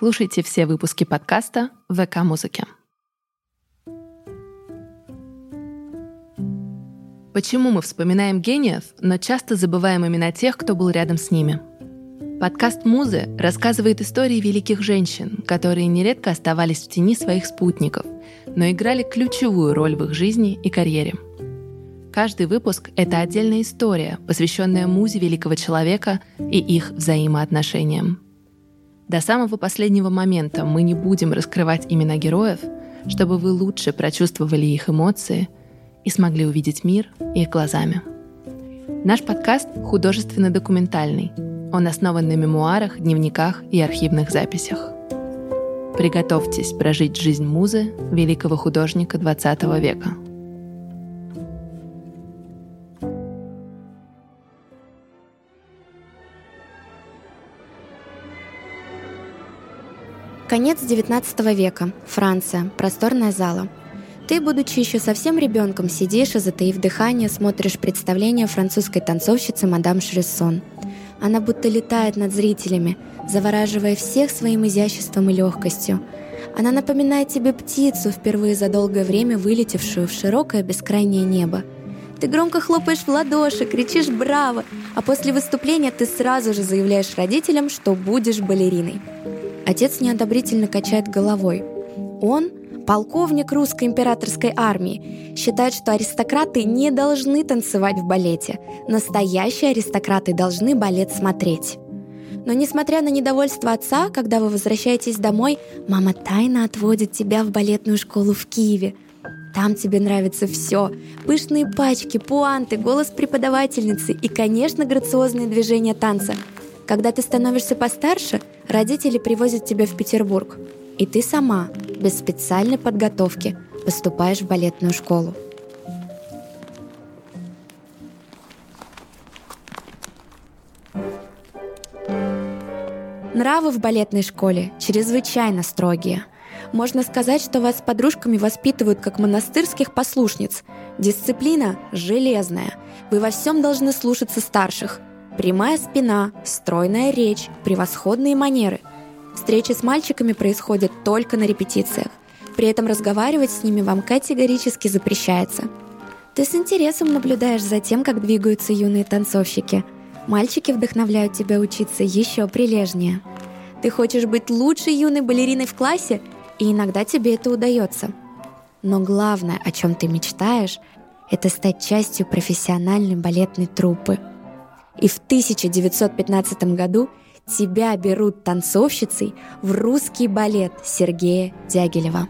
Слушайте все выпуски подкаста в ВК-музыке. Почему мы вспоминаем гениев, но часто забываем имена тех, кто был рядом с ними? Подкаст «Музы» рассказывает истории великих женщин, которые нередко оставались в тени своих спутников, но играли ключевую роль в их жизни и карьере. Каждый выпуск — это отдельная история, посвященная музе великого человека и их взаимоотношениям. До самого последнего момента мы не будем раскрывать имена героев, чтобы вы лучше прочувствовали их эмоции и смогли увидеть мир их глазами. Наш подкаст художественно-документальный. Он основан на мемуарах, дневниках и архивных записях. Приготовьтесь прожить жизнь музы великого художника XX века – Конец XIX века. Франция. Просторная зала. Ты, будучи еще совсем ребенком, сидишь и, затаив дыхание, смотришь представление французской танцовщицы мадам Шрессон. Она будто летает над зрителями, завораживая всех своим изяществом и легкостью. Она напоминает тебе птицу, впервые за долгое время вылетевшую в широкое бескрайнее небо. Ты громко хлопаешь в ладоши, кричишь «Браво!», а после выступления ты сразу же заявляешь родителям, что будешь балериной. Отец неодобрительно качает головой. Он, полковник русской императорской армии, считает, что аристократы не должны танцевать в балете. Настоящие аристократы должны балет смотреть. Но несмотря на недовольство отца, когда вы возвращаетесь домой, мама тайно отводит тебя в балетную школу в Киеве. Там тебе нравится все. Пышные пачки, пуанты, голос преподавательницы и, конечно, грациозные движения танца – когда ты становишься постарше, родители привозят тебя в Петербург, и ты сама, без специальной подготовки, поступаешь в балетную школу. Нравы в балетной школе чрезвычайно строгие. Можно сказать, что вас с подружками воспитывают как монастырских послушниц. Дисциплина железная. Вы во всем должны слушаться старших, Прямая спина, стройная речь, превосходные манеры. Встречи с мальчиками происходят только на репетициях. При этом разговаривать с ними вам категорически запрещается. Ты с интересом наблюдаешь за тем, как двигаются юные танцовщики. Мальчики вдохновляют тебя учиться еще прилежнее. Ты хочешь быть лучшей юной балериной в классе, и иногда тебе это удается. Но главное, о чем ты мечтаешь, это стать частью профессиональной балетной труппы – и в 1915 году тебя берут танцовщицей в русский балет Сергея Дягилева.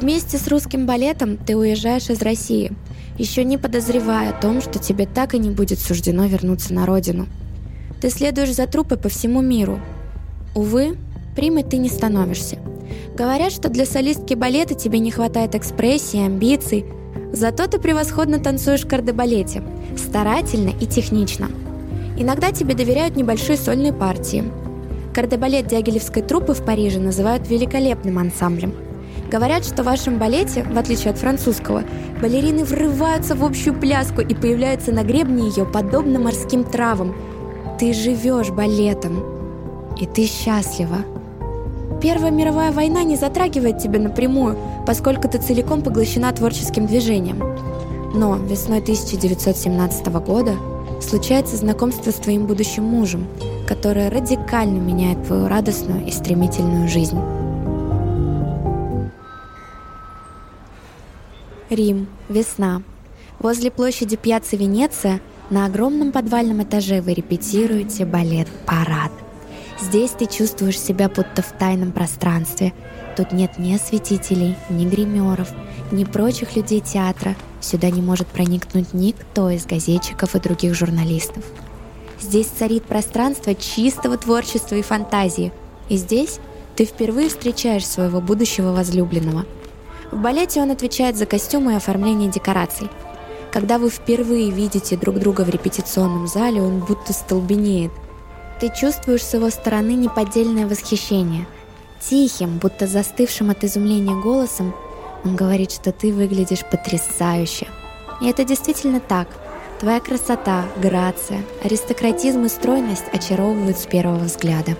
Вместе с русским балетом ты уезжаешь из России, еще не подозревая о том, что тебе так и не будет суждено вернуться на родину. Ты следуешь за труппой по всему миру. Увы, примой ты не становишься. Говорят, что для солистки балета тебе не хватает экспрессии, амбиций – Зато ты превосходно танцуешь в кардебалете, старательно и технично. Иногда тебе доверяют небольшие сольные партии. Кардебалет Дягилевской труппы в Париже называют великолепным ансамблем. Говорят, что в вашем балете, в отличие от французского, балерины врываются в общую пляску и появляются на гребне ее подобно морским травам. Ты живешь балетом, и ты счастлива. Первая мировая война не затрагивает тебя напрямую, поскольку ты целиком поглощена творческим движением. Но весной 1917 года случается знакомство с твоим будущим мужем, которое радикально меняет твою радостную и стремительную жизнь. Рим. Весна. Возле площади Пьяцца Венеция на огромном подвальном этаже вы репетируете балет «Парад». Здесь ты чувствуешь себя будто в тайном пространстве. Тут нет ни осветителей, ни гримеров, ни прочих людей театра. Сюда не может проникнуть никто из газетчиков и других журналистов. Здесь царит пространство чистого творчества и фантазии. И здесь ты впервые встречаешь своего будущего возлюбленного. В балете он отвечает за костюмы и оформление декораций. Когда вы впервые видите друг друга в репетиционном зале, он будто столбенеет – ты чувствуешь с его стороны неподдельное восхищение. Тихим, будто застывшим от изумления голосом, он говорит, что ты выглядишь потрясающе. И это действительно так. Твоя красота, грация, аристократизм и стройность очаровывают с первого взгляда.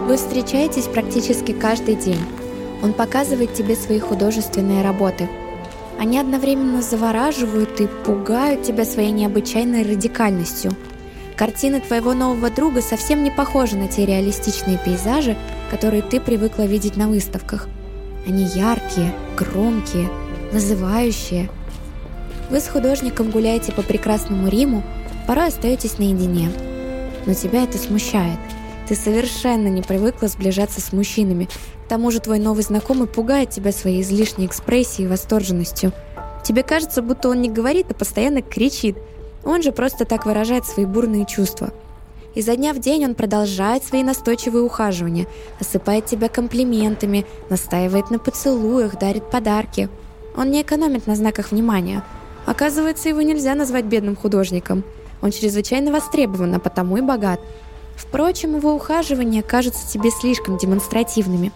Вы встречаетесь практически каждый день. Он показывает тебе свои художественные работы. Они одновременно завораживают и пугают тебя своей необычайной радикальностью. Картины твоего нового друга совсем не похожи на те реалистичные пейзажи, которые ты привыкла видеть на выставках. Они яркие, громкие, вызывающие. Вы с художником гуляете по прекрасному Риму, порой остаетесь наедине. Но тебя это смущает – ты совершенно не привыкла сближаться с мужчинами. К тому же твой новый знакомый пугает тебя своей излишней экспрессией и восторженностью. Тебе кажется, будто он не говорит, а постоянно кричит. Он же просто так выражает свои бурные чувства. Изо дня в день он продолжает свои настойчивые ухаживания, осыпает тебя комплиментами, настаивает на поцелуях, дарит подарки. Он не экономит на знаках внимания. Оказывается, его нельзя назвать бедным художником. Он чрезвычайно востребован, а потому и богат – Впрочем, его ухаживания кажутся тебе слишком демонстративными.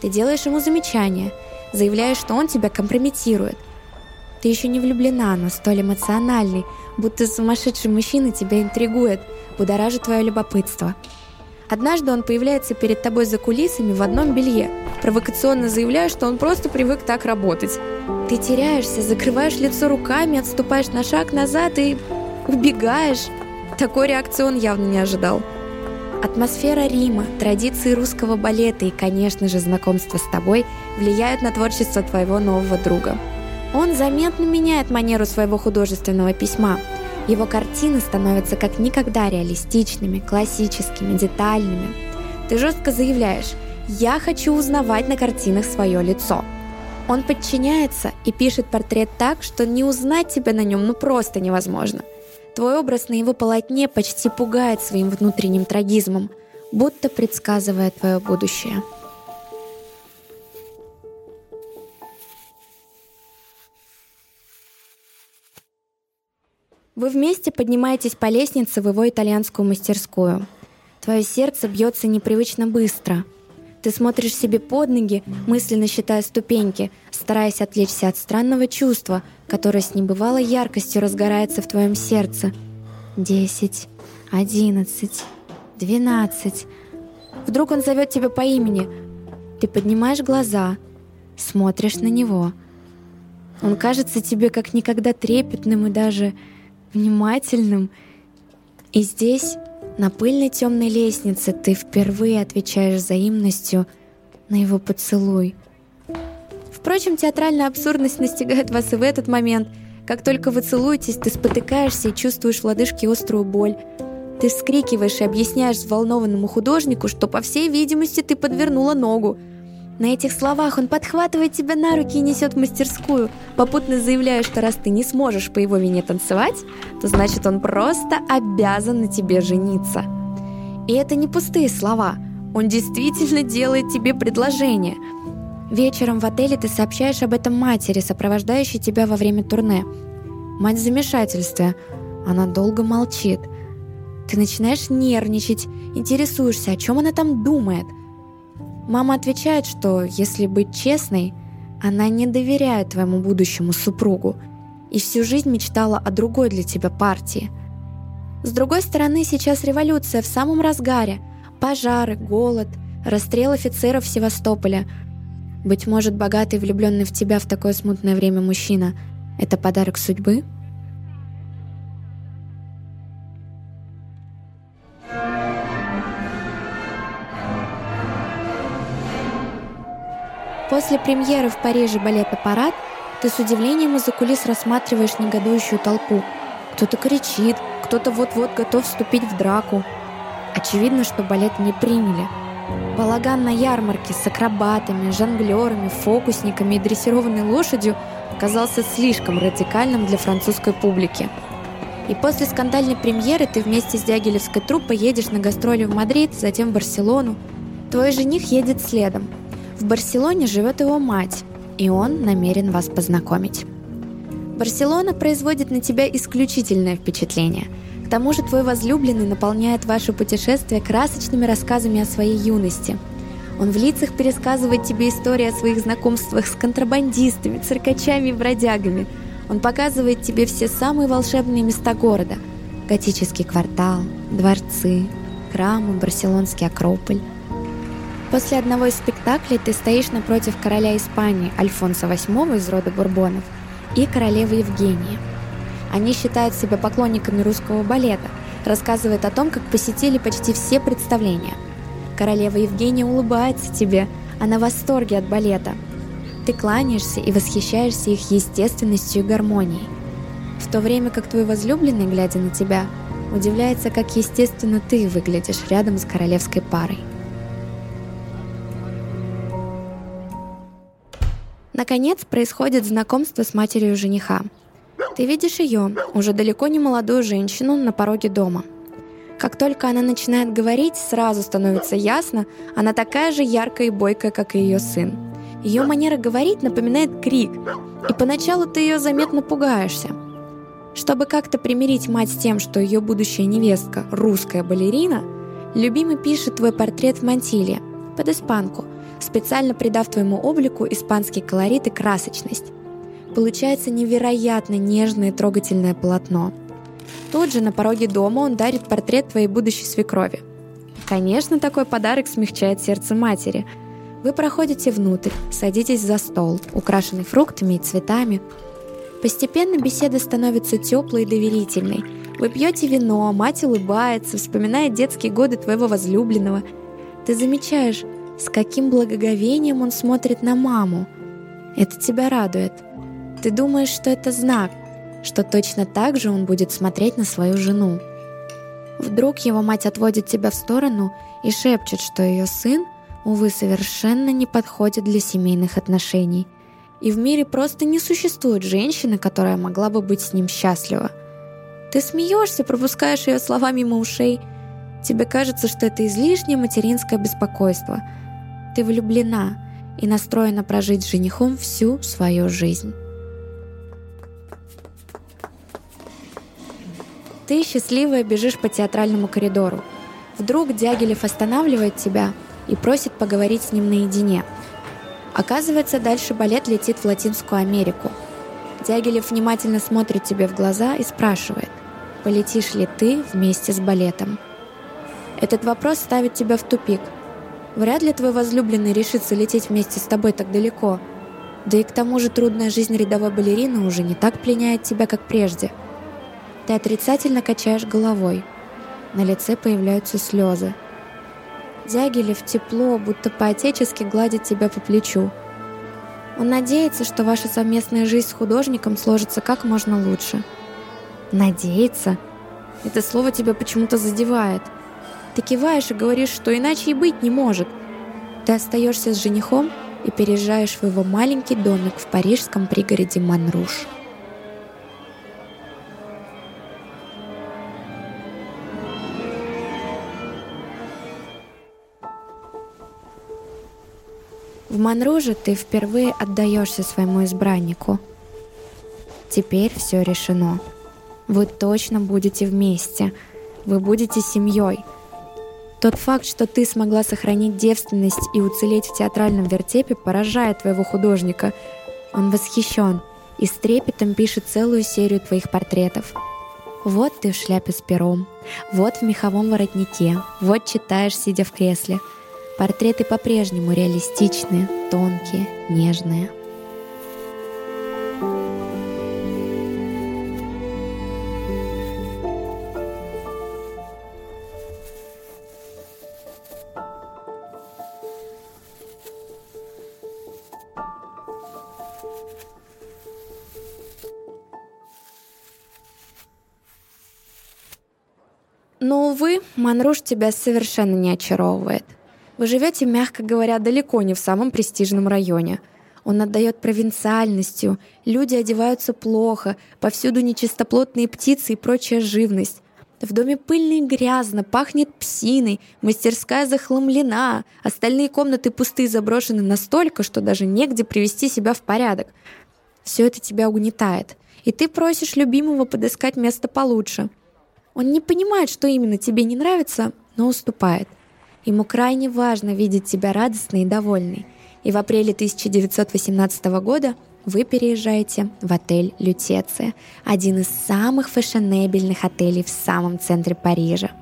Ты делаешь ему замечания, заявляешь, что он тебя компрометирует. Ты еще не влюблена, но столь эмоциональный, будто сумасшедший мужчина тебя интригует, будоражит твое любопытство. Однажды он появляется перед тобой за кулисами в одном белье, провокационно заявляя, что он просто привык так работать. Ты теряешься, закрываешь лицо руками, отступаешь на шаг назад и убегаешь. Такой реакции он явно не ожидал. Атмосфера Рима, традиции русского балета и, конечно же, знакомство с тобой влияют на творчество твоего нового друга. Он заметно меняет манеру своего художественного письма. Его картины становятся как никогда реалистичными, классическими, детальными. Ты жестко заявляешь «Я хочу узнавать на картинах свое лицо». Он подчиняется и пишет портрет так, что не узнать тебя на нем ну просто невозможно – Твой образ на его полотне почти пугает своим внутренним трагизмом, будто предсказывая твое будущее. Вы вместе поднимаетесь по лестнице в его итальянскую мастерскую. Твое сердце бьется непривычно быстро – ты смотришь себе под ноги, мысленно считая ступеньки, стараясь отвлечься от странного чувства, которое с небывалой яркостью разгорается в твоем сердце. Десять, одиннадцать, двенадцать. Вдруг он зовет тебя по имени. Ты поднимаешь глаза, смотришь на него. Он кажется тебе как никогда трепетным и даже внимательным. И здесь на пыльной темной лестнице ты впервые отвечаешь взаимностью на его поцелуй. Впрочем, театральная абсурдность настигает вас и в этот момент. Как только вы целуетесь, ты спотыкаешься и чувствуешь в лодыжке острую боль. Ты вскрикиваешь и объясняешь взволнованному художнику, что, по всей видимости, ты подвернула ногу – на этих словах он подхватывает тебя на руки и несет в мастерскую, попутно заявляя, что раз ты не сможешь по его вине танцевать, то значит он просто обязан на тебе жениться. И это не пустые слова. Он действительно делает тебе предложение. Вечером в отеле ты сообщаешь об этом матери, сопровождающей тебя во время турне. Мать в замешательстве. Она долго молчит. Ты начинаешь нервничать, интересуешься, о чем она там думает – Мама отвечает, что, если быть честной, она не доверяет твоему будущему супругу и всю жизнь мечтала о другой для тебя партии. С другой стороны, сейчас революция в самом разгаре. Пожары, голод, расстрел офицеров Севастополя. Быть может, богатый, влюбленный в тебя в такое смутное время мужчина – это подарок судьбы – После премьеры в Париже балета «Парад» ты с удивлением из-за кулис рассматриваешь негодующую толпу. Кто-то кричит, кто-то вот-вот готов вступить в драку. Очевидно, что балет не приняли. Балаган на ярмарке с акробатами, жонглерами, фокусниками и дрессированной лошадью оказался слишком радикальным для французской публики. И после скандальной премьеры ты вместе с Дягилевской труппой едешь на гастроли в Мадрид, затем в Барселону. Твой жених едет следом – в Барселоне живет его мать, и он намерен вас познакомить. Барселона производит на тебя исключительное впечатление. К тому же твой возлюбленный наполняет ваше путешествие красочными рассказами о своей юности. Он в лицах пересказывает тебе истории о своих знакомствах с контрабандистами, циркачами и бродягами. Он показывает тебе все самые волшебные места города. Готический квартал, дворцы, храмы, барселонский Акрополь. После одного из спектаклей ты стоишь напротив короля Испании Альфонса VIII из рода Бурбонов и королевы Евгении. Они считают себя поклонниками русского балета, рассказывают о том, как посетили почти все представления. Королева Евгения улыбается тебе, она в восторге от балета. Ты кланяешься и восхищаешься их естественностью и гармонией. В то время как твой возлюбленный, глядя на тебя, удивляется, как естественно ты выглядишь рядом с королевской парой. Наконец происходит знакомство с матерью жениха. Ты видишь ее, уже далеко не молодую женщину, на пороге дома. Как только она начинает говорить, сразу становится ясно, она такая же яркая и бойкая, как и ее сын. Ее манера говорить напоминает крик, и поначалу ты ее заметно пугаешься. Чтобы как-то примирить мать с тем, что ее будущая невестка – русская балерина, любимый пишет твой портрет в мантиле, под испанку – специально придав твоему облику испанский колорит и красочность. Получается невероятно нежное и трогательное полотно. Тут же на пороге дома он дарит портрет твоей будущей свекрови. Конечно, такой подарок смягчает сердце матери. Вы проходите внутрь, садитесь за стол, украшенный фруктами и цветами. Постепенно беседа становится теплой и доверительной. Вы пьете вино, мать улыбается, вспоминает детские годы твоего возлюбленного. Ты замечаешь, с каким благоговением он смотрит на маму. Это тебя радует. Ты думаешь, что это знак, что точно так же он будет смотреть на свою жену. Вдруг его мать отводит тебя в сторону и шепчет, что ее сын, увы, совершенно не подходит для семейных отношений. И в мире просто не существует женщины, которая могла бы быть с ним счастлива. Ты смеешься, пропускаешь ее слова мимо ушей. Тебе кажется, что это излишнее материнское беспокойство – ты влюблена и настроена прожить с женихом всю свою жизнь. Ты счастливая бежишь по театральному коридору. Вдруг Дягилев останавливает тебя и просит поговорить с ним наедине. Оказывается, дальше балет летит в Латинскую Америку. Дягилев внимательно смотрит тебе в глаза и спрашивает, полетишь ли ты вместе с балетом. Этот вопрос ставит тебя в тупик – Вряд ли твой возлюбленный решится лететь вместе с тобой так далеко. Да и к тому же трудная жизнь рядовой балерины уже не так пленяет тебя, как прежде. Ты отрицательно качаешь головой. На лице появляются слезы. Дягилев тепло, будто по-отечески гладит тебя по плечу. Он надеется, что ваша совместная жизнь с художником сложится как можно лучше. Надеется? Это слово тебя почему-то задевает – ты киваешь и говоришь, что иначе и быть не может. Ты остаешься с женихом и переезжаешь в его маленький домик в парижском пригороде Манруш. В Манруже ты впервые отдаешься своему избраннику. Теперь все решено. Вы точно будете вместе. Вы будете семьей – тот факт, что ты смогла сохранить девственность и уцелеть в театральном вертепе, поражает твоего художника. Он восхищен и с трепетом пишет целую серию твоих портретов. Вот ты в шляпе с пером, вот в меховом воротнике, вот читаешь, сидя в кресле. Портреты по-прежнему реалистичные, тонкие, нежные. Но, увы, Манруш тебя совершенно не очаровывает. Вы живете, мягко говоря, далеко не в самом престижном районе. Он отдает провинциальностью, люди одеваются плохо, повсюду нечистоплотные птицы и прочая живность. В доме пыльно и грязно, пахнет псиной, мастерская захламлена, остальные комнаты пустые и заброшены настолько, что даже негде привести себя в порядок. Все это тебя угнетает, и ты просишь любимого подыскать место получше. Он не понимает, что именно тебе не нравится, но уступает. Ему крайне важно видеть тебя радостной и довольной. И в апреле 1918 года вы переезжаете в отель «Лютеция», один из самых фешенебельных отелей в самом центре Парижа.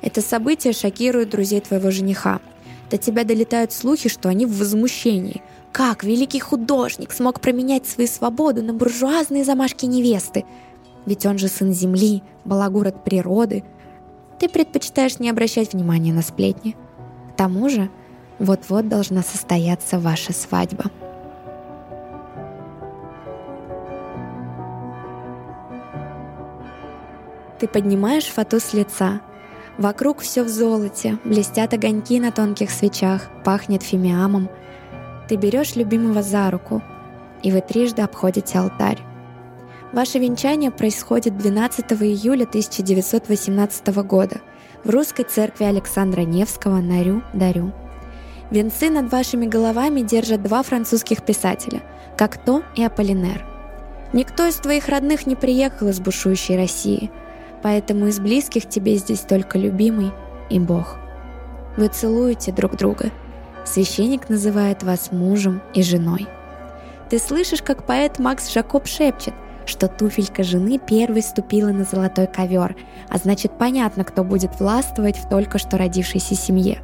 Это событие шокирует друзей твоего жениха. До тебя долетают слухи, что они в возмущении. Как великий художник смог променять свою свободу на буржуазные замашки невесты? Ведь он же сын земли, балагур от природы. Ты предпочитаешь не обращать внимания на сплетни. К тому же, вот-вот должна состояться ваша свадьба. Ты поднимаешь фату с лица. Вокруг все в золоте, блестят огоньки на тонких свечах, пахнет фимиамом. Ты берешь любимого за руку, и вы трижды обходите алтарь. Ваше венчание происходит 12 июля 1918 года в русской церкви Александра Невского на Рю-Дарю. Венцы над вашими головами держат два французских писателя – Кокто и Аполлинер. Никто из твоих родных не приехал из бушующей России – поэтому из близких тебе здесь только любимый и Бог. Вы целуете друг друга. Священник называет вас мужем и женой. Ты слышишь, как поэт Макс Жакоб шепчет, что туфелька жены первой ступила на золотой ковер, а значит понятно, кто будет властвовать в только что родившейся семье.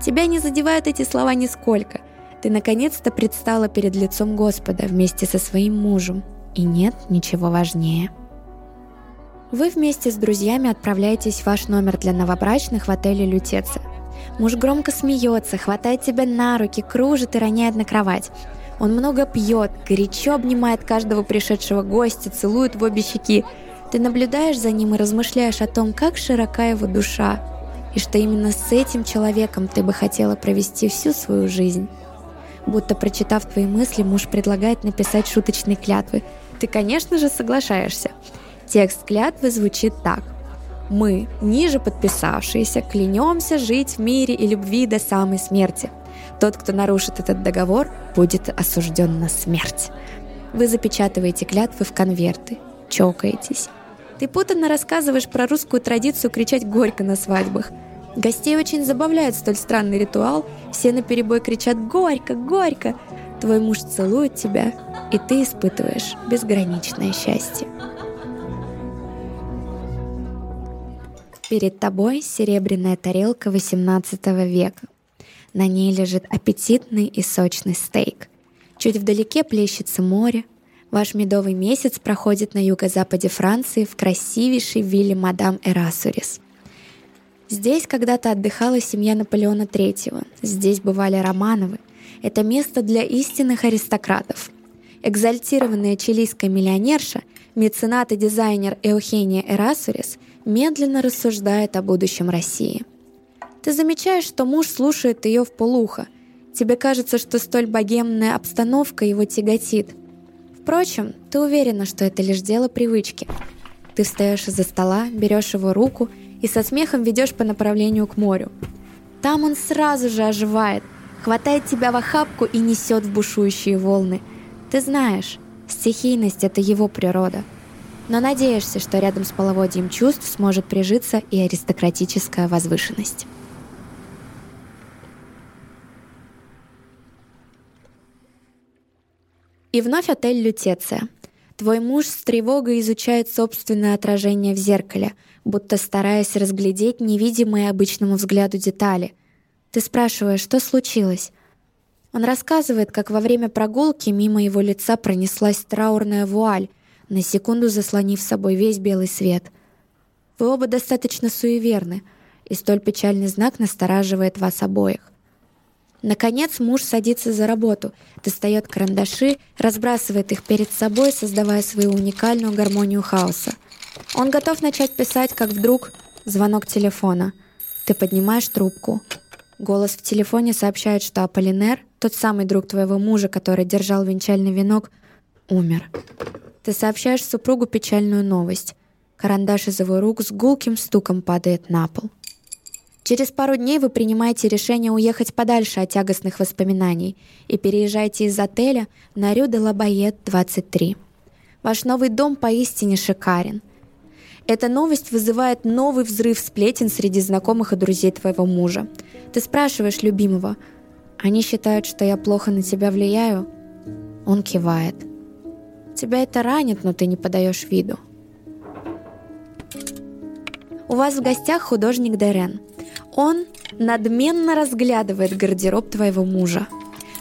Тебя не задевают эти слова нисколько. Ты наконец-то предстала перед лицом Господа вместе со своим мужем, и нет ничего важнее. Вы вместе с друзьями отправляетесь в ваш номер для новобрачных в отеле «Лютеца». Муж громко смеется, хватает тебя на руки, кружит и роняет на кровать. Он много пьет, горячо обнимает каждого пришедшего гостя, целует в обе щеки. Ты наблюдаешь за ним и размышляешь о том, как широка его душа, и что именно с этим человеком ты бы хотела провести всю свою жизнь. Будто прочитав твои мысли, муж предлагает написать шуточные клятвы. Ты, конечно же, соглашаешься – Текст клятвы звучит так. Мы, ниже подписавшиеся, клянемся жить в мире и любви до самой смерти. Тот, кто нарушит этот договор, будет осужден на смерть. Вы запечатываете клятвы в конверты, чокаетесь. Ты путанно рассказываешь про русскую традицию кричать горько на свадьбах. Гостей очень забавляет столь странный ритуал. Все на перебой кричат «Горько! Горько!» Твой муж целует тебя, и ты испытываешь безграничное счастье. Перед тобой серебряная тарелка XVIII века. На ней лежит аппетитный и сочный стейк. Чуть вдалеке плещется море. Ваш медовый месяц проходит на юго-западе Франции в красивейшей вилле мадам Эрасурис. Здесь когда-то отдыхала семья Наполеона III. Здесь бывали Романовы. Это место для истинных аристократов. Экзальтированная чилийская миллионерша, меценат и дизайнер Эухения Эрасурис – медленно рассуждает о будущем России. Ты замечаешь, что муж слушает ее в полухо. Тебе кажется, что столь богемная обстановка его тяготит. Впрочем, ты уверена, что это лишь дело привычки. Ты встаешь из-за стола, берешь его руку и со смехом ведешь по направлению к морю. Там он сразу же оживает, хватает тебя в охапку и несет в бушующие волны. Ты знаешь, стихийность — это его природа — но надеешься, что рядом с половодьем чувств сможет прижиться и аристократическая возвышенность. И вновь отель «Лютеция». Твой муж с тревогой изучает собственное отражение в зеркале, будто стараясь разглядеть невидимые обычному взгляду детали. Ты спрашиваешь, что случилось? Он рассказывает, как во время прогулки мимо его лица пронеслась траурная вуаль — на секунду заслонив собой весь белый свет. Вы оба достаточно суеверны, и столь печальный знак настораживает вас обоих. Наконец муж садится за работу, достает карандаши, разбрасывает их перед собой, создавая свою уникальную гармонию хаоса. Он готов начать писать, как вдруг звонок телефона. Ты поднимаешь трубку. Голос в телефоне сообщает, что Аполлинер, тот самый друг твоего мужа, который держал венчальный венок, умер. Ты сообщаешь супругу печальную новость. Карандаш из его рук с гулким стуком падает на пол. Через пару дней вы принимаете решение уехать подальше от тягостных воспоминаний и переезжаете из отеля на Рю де Лабайет 23. Ваш новый дом поистине шикарен. Эта новость вызывает новый взрыв сплетен среди знакомых и друзей твоего мужа. Ты спрашиваешь любимого, они считают, что я плохо на тебя влияю? Он кивает. Тебя это ранит, но ты не подаешь виду. У вас в гостях художник Дерен. Он надменно разглядывает гардероб твоего мужа.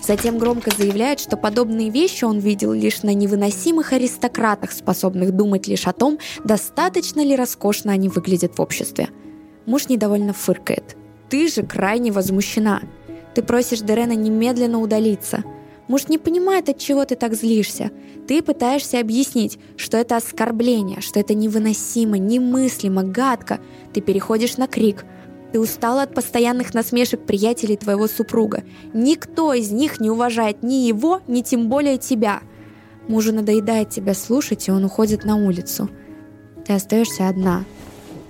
Затем громко заявляет, что подобные вещи он видел лишь на невыносимых аристократах, способных думать лишь о том, достаточно ли роскошно они выглядят в обществе. Муж недовольно фыркает. «Ты же крайне возмущена. Ты просишь Дерена немедленно удалиться. Муж не понимает, от чего ты так злишься. Ты пытаешься объяснить, что это оскорбление, что это невыносимо, немыслимо, гадко. Ты переходишь на крик – ты устала от постоянных насмешек приятелей твоего супруга. Никто из них не уважает ни его, ни тем более тебя. Мужу надоедает тебя слушать, и он уходит на улицу. Ты остаешься одна.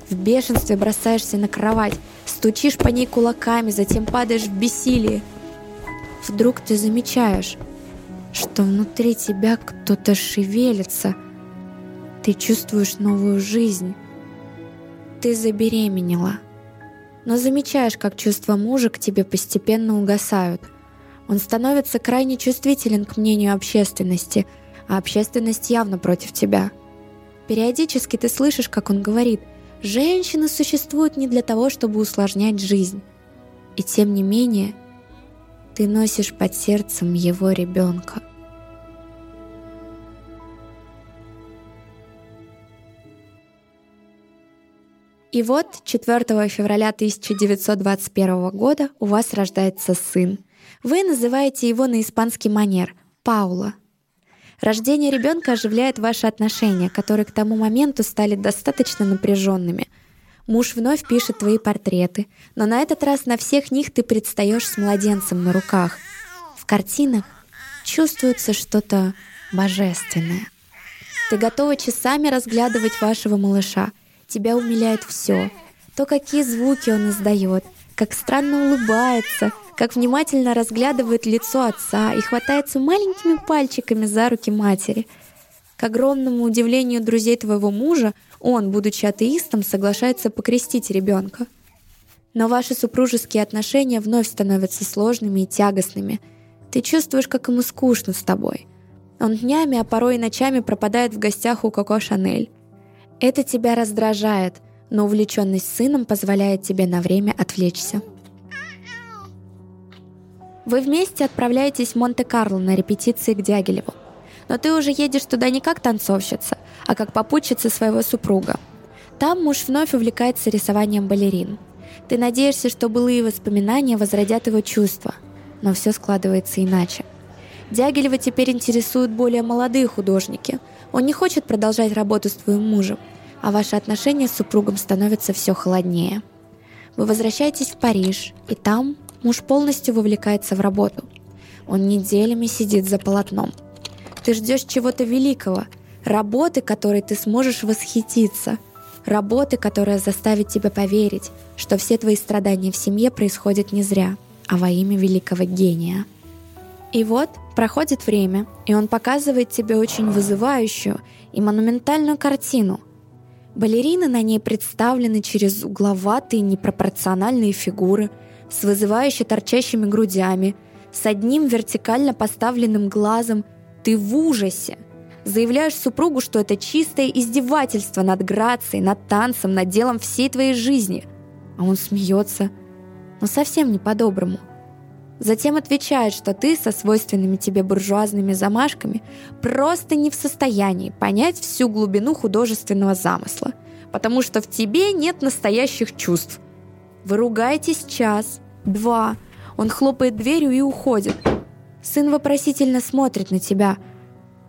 В бешенстве бросаешься на кровать, стучишь по ней кулаками, затем падаешь в бессилие. Вдруг ты замечаешь, что внутри тебя кто-то шевелится. Ты чувствуешь новую жизнь. Ты забеременела но замечаешь, как чувства мужа к тебе постепенно угасают. Он становится крайне чувствителен к мнению общественности, а общественность явно против тебя. Периодически ты слышишь, как он говорит, «Женщины существуют не для того, чтобы усложнять жизнь». И тем не менее, ты носишь под сердцем его ребенка – И вот 4 февраля 1921 года у вас рождается сын. Вы называете его на испанский манер — Паула. Рождение ребенка оживляет ваши отношения, которые к тому моменту стали достаточно напряженными. Муж вновь пишет твои портреты, но на этот раз на всех них ты предстаешь с младенцем на руках. В картинах чувствуется что-то божественное. Ты готова часами разглядывать вашего малыша — Тебя умиляет все. То, какие звуки он издает, как странно улыбается, как внимательно разглядывает лицо отца и хватается маленькими пальчиками за руки матери. К огромному удивлению друзей твоего мужа, он, будучи атеистом, соглашается покрестить ребенка. Но ваши супружеские отношения вновь становятся сложными и тягостными. Ты чувствуешь, как ему скучно с тобой. Он днями, а порой и ночами пропадает в гостях у Коко Шанель. Это тебя раздражает, но увлеченность сыном позволяет тебе на время отвлечься. Вы вместе отправляетесь в Монте-Карло на репетиции к Дягилеву. Но ты уже едешь туда не как танцовщица, а как попутчица своего супруга. Там муж вновь увлекается рисованием балерин. Ты надеешься, что былые воспоминания возродят его чувства, но все складывается иначе. Дягилева теперь интересуют более молодые художники. Он не хочет продолжать работу с твоим мужем, а ваши отношения с супругом становятся все холоднее. Вы возвращаетесь в Париж, и там муж полностью вовлекается в работу. Он неделями сидит за полотном. Ты ждешь чего-то великого, работы, которой ты сможешь восхититься, работы, которая заставит тебя поверить, что все твои страдания в семье происходят не зря, а во имя великого гения. И вот проходит время, и он показывает тебе очень вызывающую и монументальную картину – Балерины на ней представлены через угловатые непропорциональные фигуры с вызывающе торчащими грудями, с одним вертикально поставленным глазом. Ты в ужасе. Заявляешь супругу, что это чистое издевательство над грацией, над танцем, над делом всей твоей жизни. А он смеется, но совсем не по-доброму – Затем отвечает, что ты со свойственными тебе буржуазными замашками просто не в состоянии понять всю глубину художественного замысла, потому что в тебе нет настоящих чувств. Вы ругаетесь час, два, он хлопает дверью и уходит. Сын вопросительно смотрит на тебя.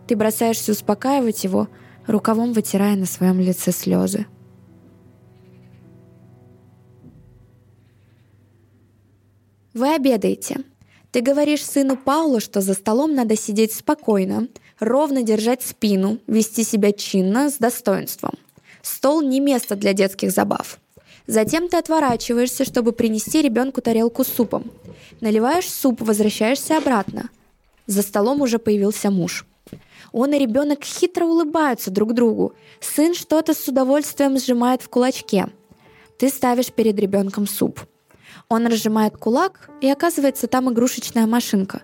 Ты бросаешься успокаивать его, рукавом вытирая на своем лице слезы. Вы обедаете. Ты говоришь сыну Паулу, что за столом надо сидеть спокойно, ровно держать спину, вести себя чинно, с достоинством. Стол не место для детских забав. Затем ты отворачиваешься, чтобы принести ребенку тарелку с супом. Наливаешь суп, возвращаешься обратно. За столом уже появился муж. Он и ребенок хитро улыбаются друг другу. Сын что-то с удовольствием сжимает в кулачке. Ты ставишь перед ребенком суп – он разжимает кулак, и оказывается там игрушечная машинка.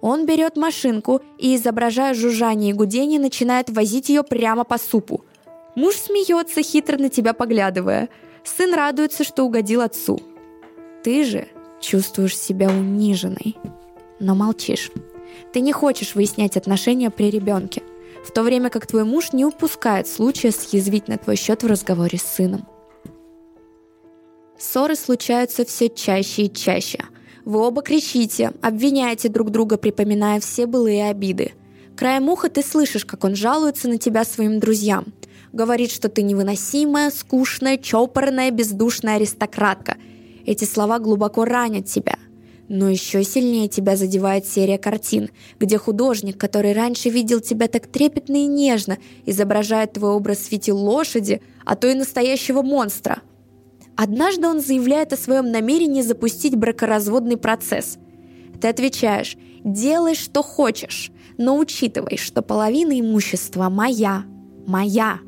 Он берет машинку и, изображая жужжание и гудение, начинает возить ее прямо по супу. Муж смеется, хитро на тебя поглядывая. Сын радуется, что угодил отцу. Ты же чувствуешь себя униженной, но молчишь. Ты не хочешь выяснять отношения при ребенке, в то время как твой муж не упускает случая съязвить на твой счет в разговоре с сыном. Ссоры случаются все чаще и чаще. Вы оба кричите, обвиняете друг друга, припоминая все былые обиды. Краем уха ты слышишь, как он жалуется на тебя своим друзьям. Говорит, что ты невыносимая, скучная, чопорная, бездушная аристократка. Эти слова глубоко ранят тебя. Но еще сильнее тебя задевает серия картин, где художник, который раньше видел тебя так трепетно и нежно, изображает твой образ в свете лошади, а то и настоящего монстра – Однажды он заявляет о своем намерении запустить бракоразводный процесс. Ты отвечаешь «делай, что хочешь, но учитывай, что половина имущества моя, моя».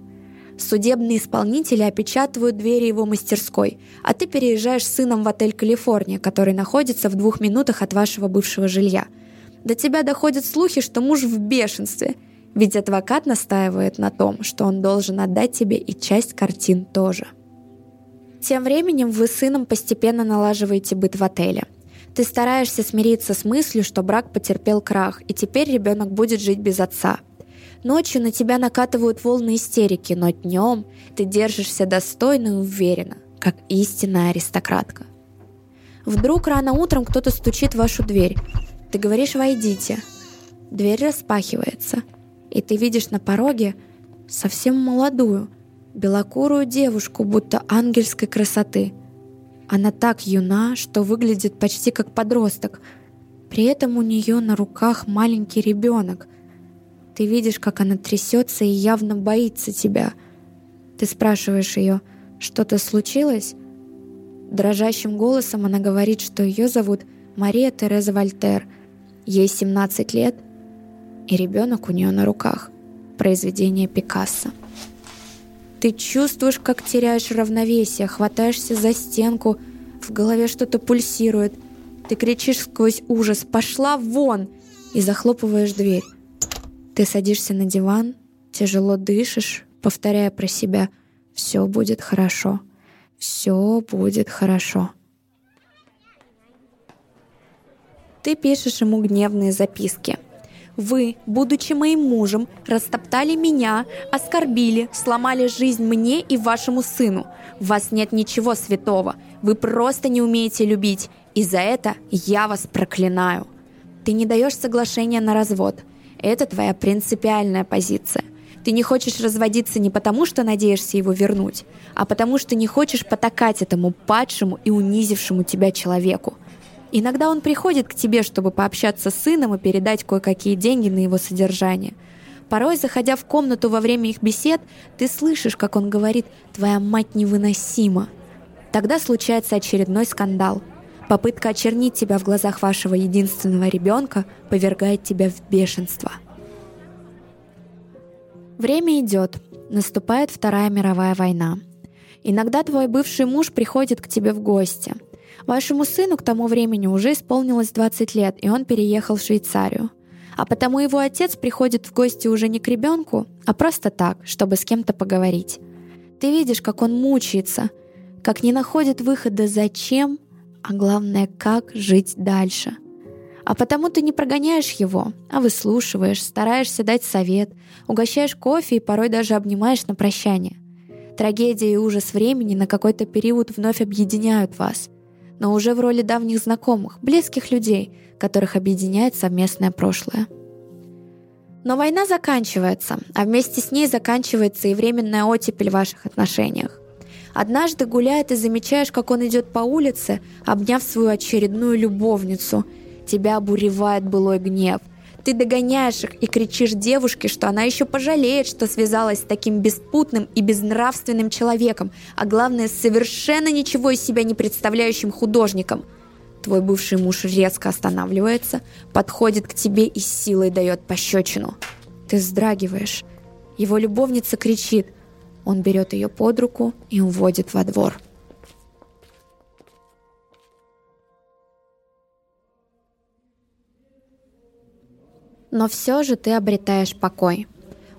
Судебные исполнители опечатывают двери его мастерской, а ты переезжаешь с сыном в отель «Калифорния», который находится в двух минутах от вашего бывшего жилья. До тебя доходят слухи, что муж в бешенстве, ведь адвокат настаивает на том, что он должен отдать тебе и часть картин тоже. Тем временем вы с сыном постепенно налаживаете быт в отеле. Ты стараешься смириться с мыслью, что брак потерпел крах, и теперь ребенок будет жить без отца. Ночью на тебя накатывают волны истерики, но днем ты держишься достойно и уверенно, как истинная аристократка. Вдруг рано утром кто-то стучит в вашу дверь. Ты говоришь «войдите». Дверь распахивается, и ты видишь на пороге совсем молодую, белокурую девушку, будто ангельской красоты. Она так юна, что выглядит почти как подросток. При этом у нее на руках маленький ребенок. Ты видишь, как она трясется и явно боится тебя. Ты спрашиваешь ее, что-то случилось? Дрожащим голосом она говорит, что ее зовут Мария Тереза Вольтер. Ей 17 лет, и ребенок у нее на руках. Произведение Пикассо. Ты чувствуешь, как теряешь равновесие, хватаешься за стенку, в голове что-то пульсирует. Ты кричишь сквозь ужас «Пошла вон!» и захлопываешь дверь. Ты садишься на диван, тяжело дышишь, повторяя про себя «Все будет хорошо, все будет хорошо». Ты пишешь ему гневные записки – вы, будучи моим мужем, растоптали меня, оскорбили, сломали жизнь мне и вашему сыну. В вас нет ничего святого. Вы просто не умеете любить. И за это я вас проклинаю. Ты не даешь соглашения на развод. Это твоя принципиальная позиция. Ты не хочешь разводиться не потому, что надеешься его вернуть, а потому что не хочешь потакать этому падшему и унизившему тебя человеку. Иногда он приходит к тебе, чтобы пообщаться с сыном и передать кое-какие деньги на его содержание. Порой, заходя в комнату во время их бесед, ты слышишь, как он говорит «твоя мать невыносима». Тогда случается очередной скандал. Попытка очернить тебя в глазах вашего единственного ребенка повергает тебя в бешенство. Время идет. Наступает Вторая мировая война. Иногда твой бывший муж приходит к тебе в гости – Вашему сыну к тому времени уже исполнилось 20 лет, и он переехал в Швейцарию. А потому его отец приходит в гости уже не к ребенку, а просто так, чтобы с кем-то поговорить. Ты видишь, как он мучается, как не находит выхода зачем, а главное, как жить дальше. А потому ты не прогоняешь его, а выслушиваешь, стараешься дать совет, угощаешь кофе и порой даже обнимаешь на прощание. Трагедия и ужас времени на какой-то период вновь объединяют вас но уже в роли давних знакомых, близких людей, которых объединяет совместное прошлое. Но война заканчивается, а вместе с ней заканчивается и временная оттепель в ваших отношениях. Однажды гуляет и замечаешь, как он идет по улице, обняв свою очередную любовницу. Тебя обуревает былой гнев – ты догоняешь их и кричишь девушке, что она еще пожалеет, что связалась с таким беспутным и безнравственным человеком, а главное, совершенно ничего из себя не представляющим художником. Твой бывший муж резко останавливается, подходит к тебе и силой дает пощечину. Ты вздрагиваешь. Его любовница кричит. Он берет ее под руку и уводит во двор. Но все же ты обретаешь покой.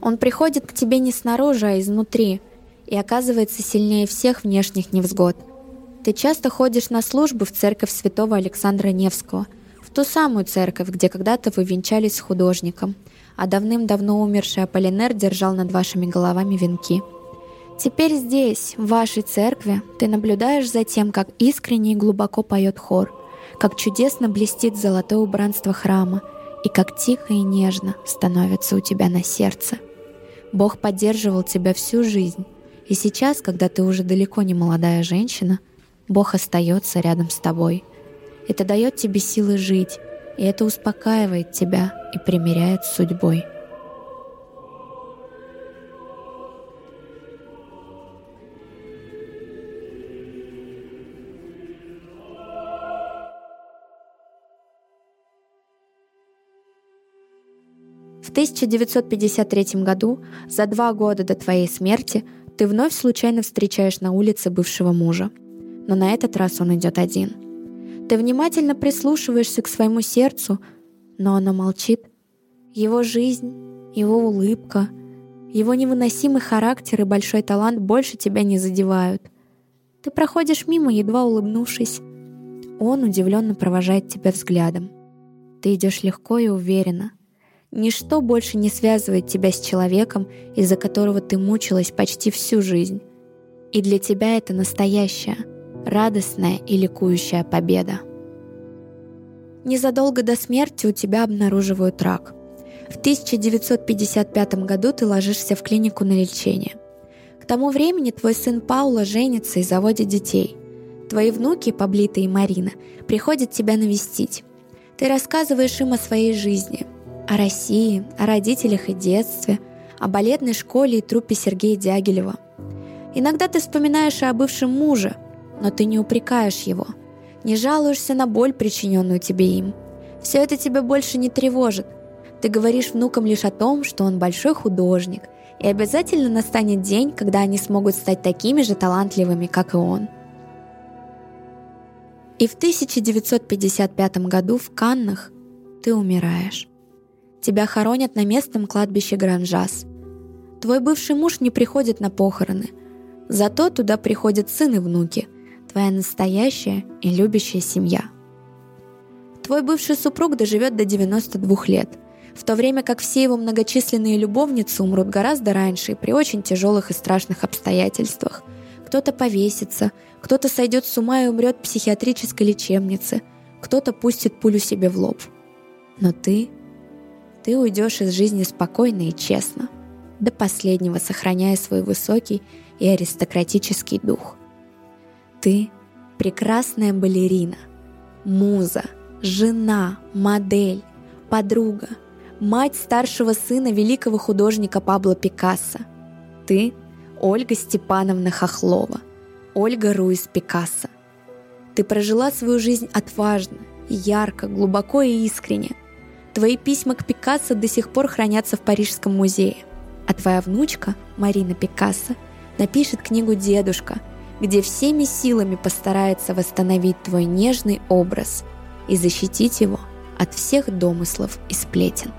Он приходит к тебе не снаружи, а изнутри, и оказывается сильнее всех внешних невзгод. Ты часто ходишь на службы в церковь святого Александра Невского, в ту самую церковь, где когда-то вы венчались с художником, а давным-давно умерший Аполлинер держал над вашими головами венки. Теперь здесь, в вашей церкви, ты наблюдаешь за тем, как искренне и глубоко поет хор, как чудесно блестит золотое убранство храма и как тихо и нежно становится у тебя на сердце. Бог поддерживал тебя всю жизнь, и сейчас, когда ты уже далеко не молодая женщина, Бог остается рядом с тобой. Это дает тебе силы жить, и это успокаивает тебя и примиряет с судьбой. 1953 году, за два года до твоей смерти, ты вновь случайно встречаешь на улице бывшего мужа. Но на этот раз он идет один. Ты внимательно прислушиваешься к своему сердцу, но оно молчит. Его жизнь, его улыбка, его невыносимый характер и большой талант больше тебя не задевают. Ты проходишь мимо, едва улыбнувшись. Он удивленно провожает тебя взглядом. Ты идешь легко и уверенно — Ничто больше не связывает тебя с человеком, из-за которого ты мучилась почти всю жизнь. И для тебя это настоящая, радостная и ликующая победа. Незадолго до смерти у тебя обнаруживают рак. В 1955 году ты ложишься в клинику на лечение. К тому времени твой сын Паула женится и заводит детей. Твои внуки, Паблита и Марина, приходят тебя навестить. Ты рассказываешь им о своей жизни – о России, о родителях и детстве, о балетной школе и трупе Сергея Дягилева. Иногда ты вспоминаешь о бывшем муже, но ты не упрекаешь его, не жалуешься на боль, причиненную тебе им. Все это тебя больше не тревожит. Ты говоришь внукам лишь о том, что он большой художник, и обязательно настанет день, когда они смогут стать такими же талантливыми, как и он. И в 1955 году в Каннах ты умираешь. Тебя хоронят на местном кладбище Гранжас. Твой бывший муж не приходит на похороны. Зато туда приходят сын и внуки. Твоя настоящая и любящая семья. Твой бывший супруг доживет до 92 лет, в то время как все его многочисленные любовницы умрут гораздо раньше и при очень тяжелых и страшных обстоятельствах. Кто-то повесится, кто-то сойдет с ума и умрет в психиатрической лечебнице, кто-то пустит пулю себе в лоб. Но ты ты уйдешь из жизни спокойно и честно, до последнего сохраняя свой высокий и аристократический дух. Ты — прекрасная балерина, муза, жена, модель, подруга, мать старшего сына великого художника Пабло Пикассо. Ты — Ольга Степановна Хохлова, Ольга Руис Пикассо. Ты прожила свою жизнь отважно, ярко, глубоко и искренне — Твои письма к Пикассо до сих пор хранятся в Парижском музее. А твоя внучка, Марина Пикассо, напишет книгу «Дедушка», где всеми силами постарается восстановить твой нежный образ и защитить его от всех домыслов и сплетен.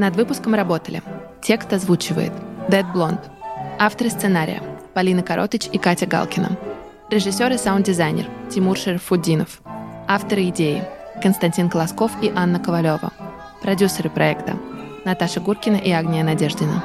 Над выпуском работали. Текст озвучивает Дэд Блонд. Авторы сценария Полина Коротыч и Катя Галкина. Режиссер и саунд-дизайнер Тимур Шерфуддинов. Авторы идеи Константин Колосков и Анна Ковалева. Продюсеры проекта Наташа Гуркина и Агния Надеждина.